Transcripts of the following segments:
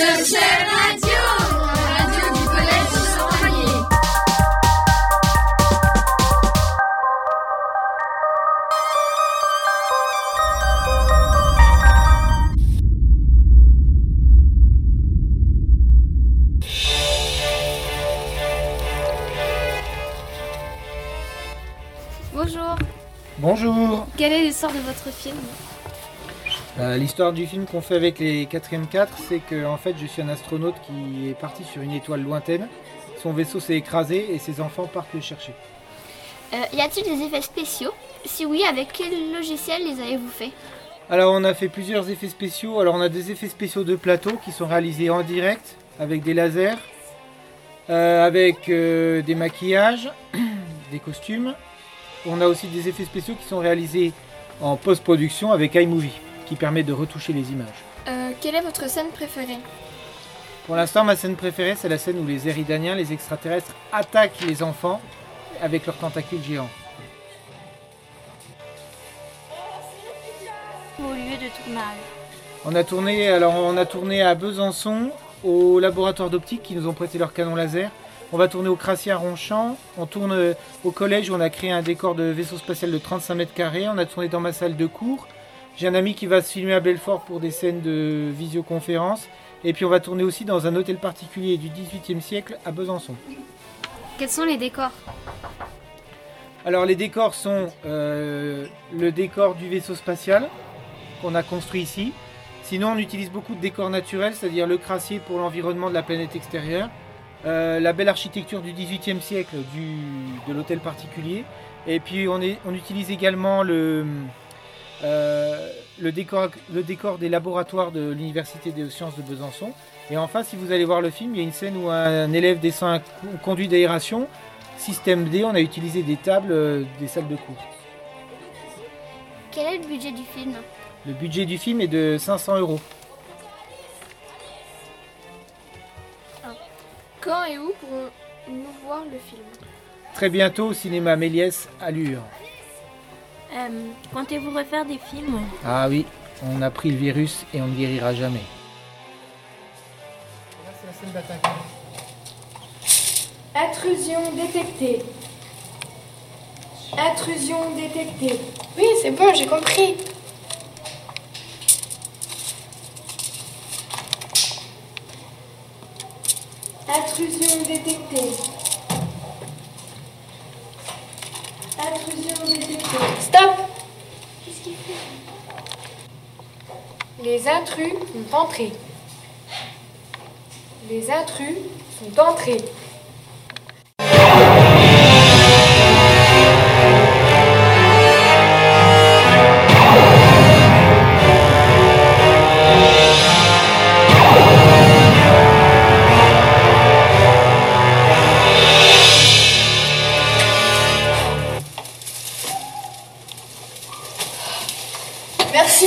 Radio, radio du collège Saint-Vallier. Bonjour, Bonjour. Quelle est l'histoire de votre film? Euh, L'histoire du film qu'on fait avec les 4ème 4, c'est que en fait je suis un astronaute qui est parti sur une étoile lointaine. Son vaisseau s'est écrasé et ses enfants partent le chercher. Euh, y a-t-il des effets spéciaux? Si oui, avec quel logiciel les avez-vous fait Alors on a fait plusieurs effets spéciaux. Alors on a des effets spéciaux de plateau qui sont réalisés en direct avec des lasers, euh, avec des maquillages, des costumes. On a aussi des effets spéciaux qui sont réalisés en post-production avec iMovie qui permet de retoucher les images. Euh, Quelle est votre scène préférée Pour l'instant, ma scène préférée, c'est la scène où les Eridaniens, les extraterrestres, attaquent les enfants avec leurs tentacules géants. Au lieu de tournage. On a tourné, alors on a tourné à Besançon, au laboratoire d'optique qui nous ont prêté leur canon laser. On va tourner au Crassier à Ronchamp. On tourne euh, au collège où on a créé un décor de vaisseau spatial de 35 mètres carrés. On a tourné dans ma salle de cours. J'ai un ami qui va se filmer à Belfort pour des scènes de visioconférence. Et puis on va tourner aussi dans un hôtel particulier du 18e siècle à Besançon. Quels sont les décors? Alors les décors sont euh, le décor du vaisseau spatial qu'on a construit ici. Sinon on utilise beaucoup de décors naturels, c'est-à-dire le crassier pour l'environnement de la planète extérieure, euh, la belle architecture du XVIIIe siècle du, de l'hôtel particulier, et puis on, est- on utilise également le, euh, le, décor, le décor des laboratoires de l'Université des sciences de Besançon. Et enfin, si vous allez voir le film, il y a une scène où un élève descend un co- conduit d'aération Système D, on a utilisé des tables euh, des salles de cours. Quel est le budget du film? Le budget du film est de 500 euros. Quand et où pourrons-nous voir le film? Très bientôt au cinéma Méliès à Lure. Euh, Comptez-vous refaire des films Ah oui, on a pris le virus et on ne guérira jamais. Intrusion détectée. Intrusion détectée. Oui, c'est bon, j'ai compris. Intrusion détectée. Intrusion détectée. Stop Qu'est-ce qu'il fait Les intrus sont entrés. Les intrus sont entrés.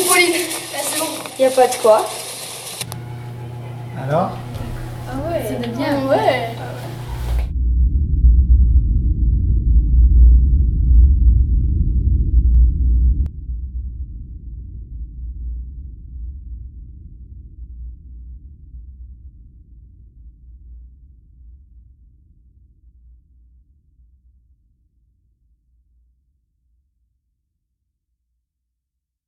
Merci Pauline. Beaucoup. Y a pas de quoi. Alors? C'est bien. Ouais.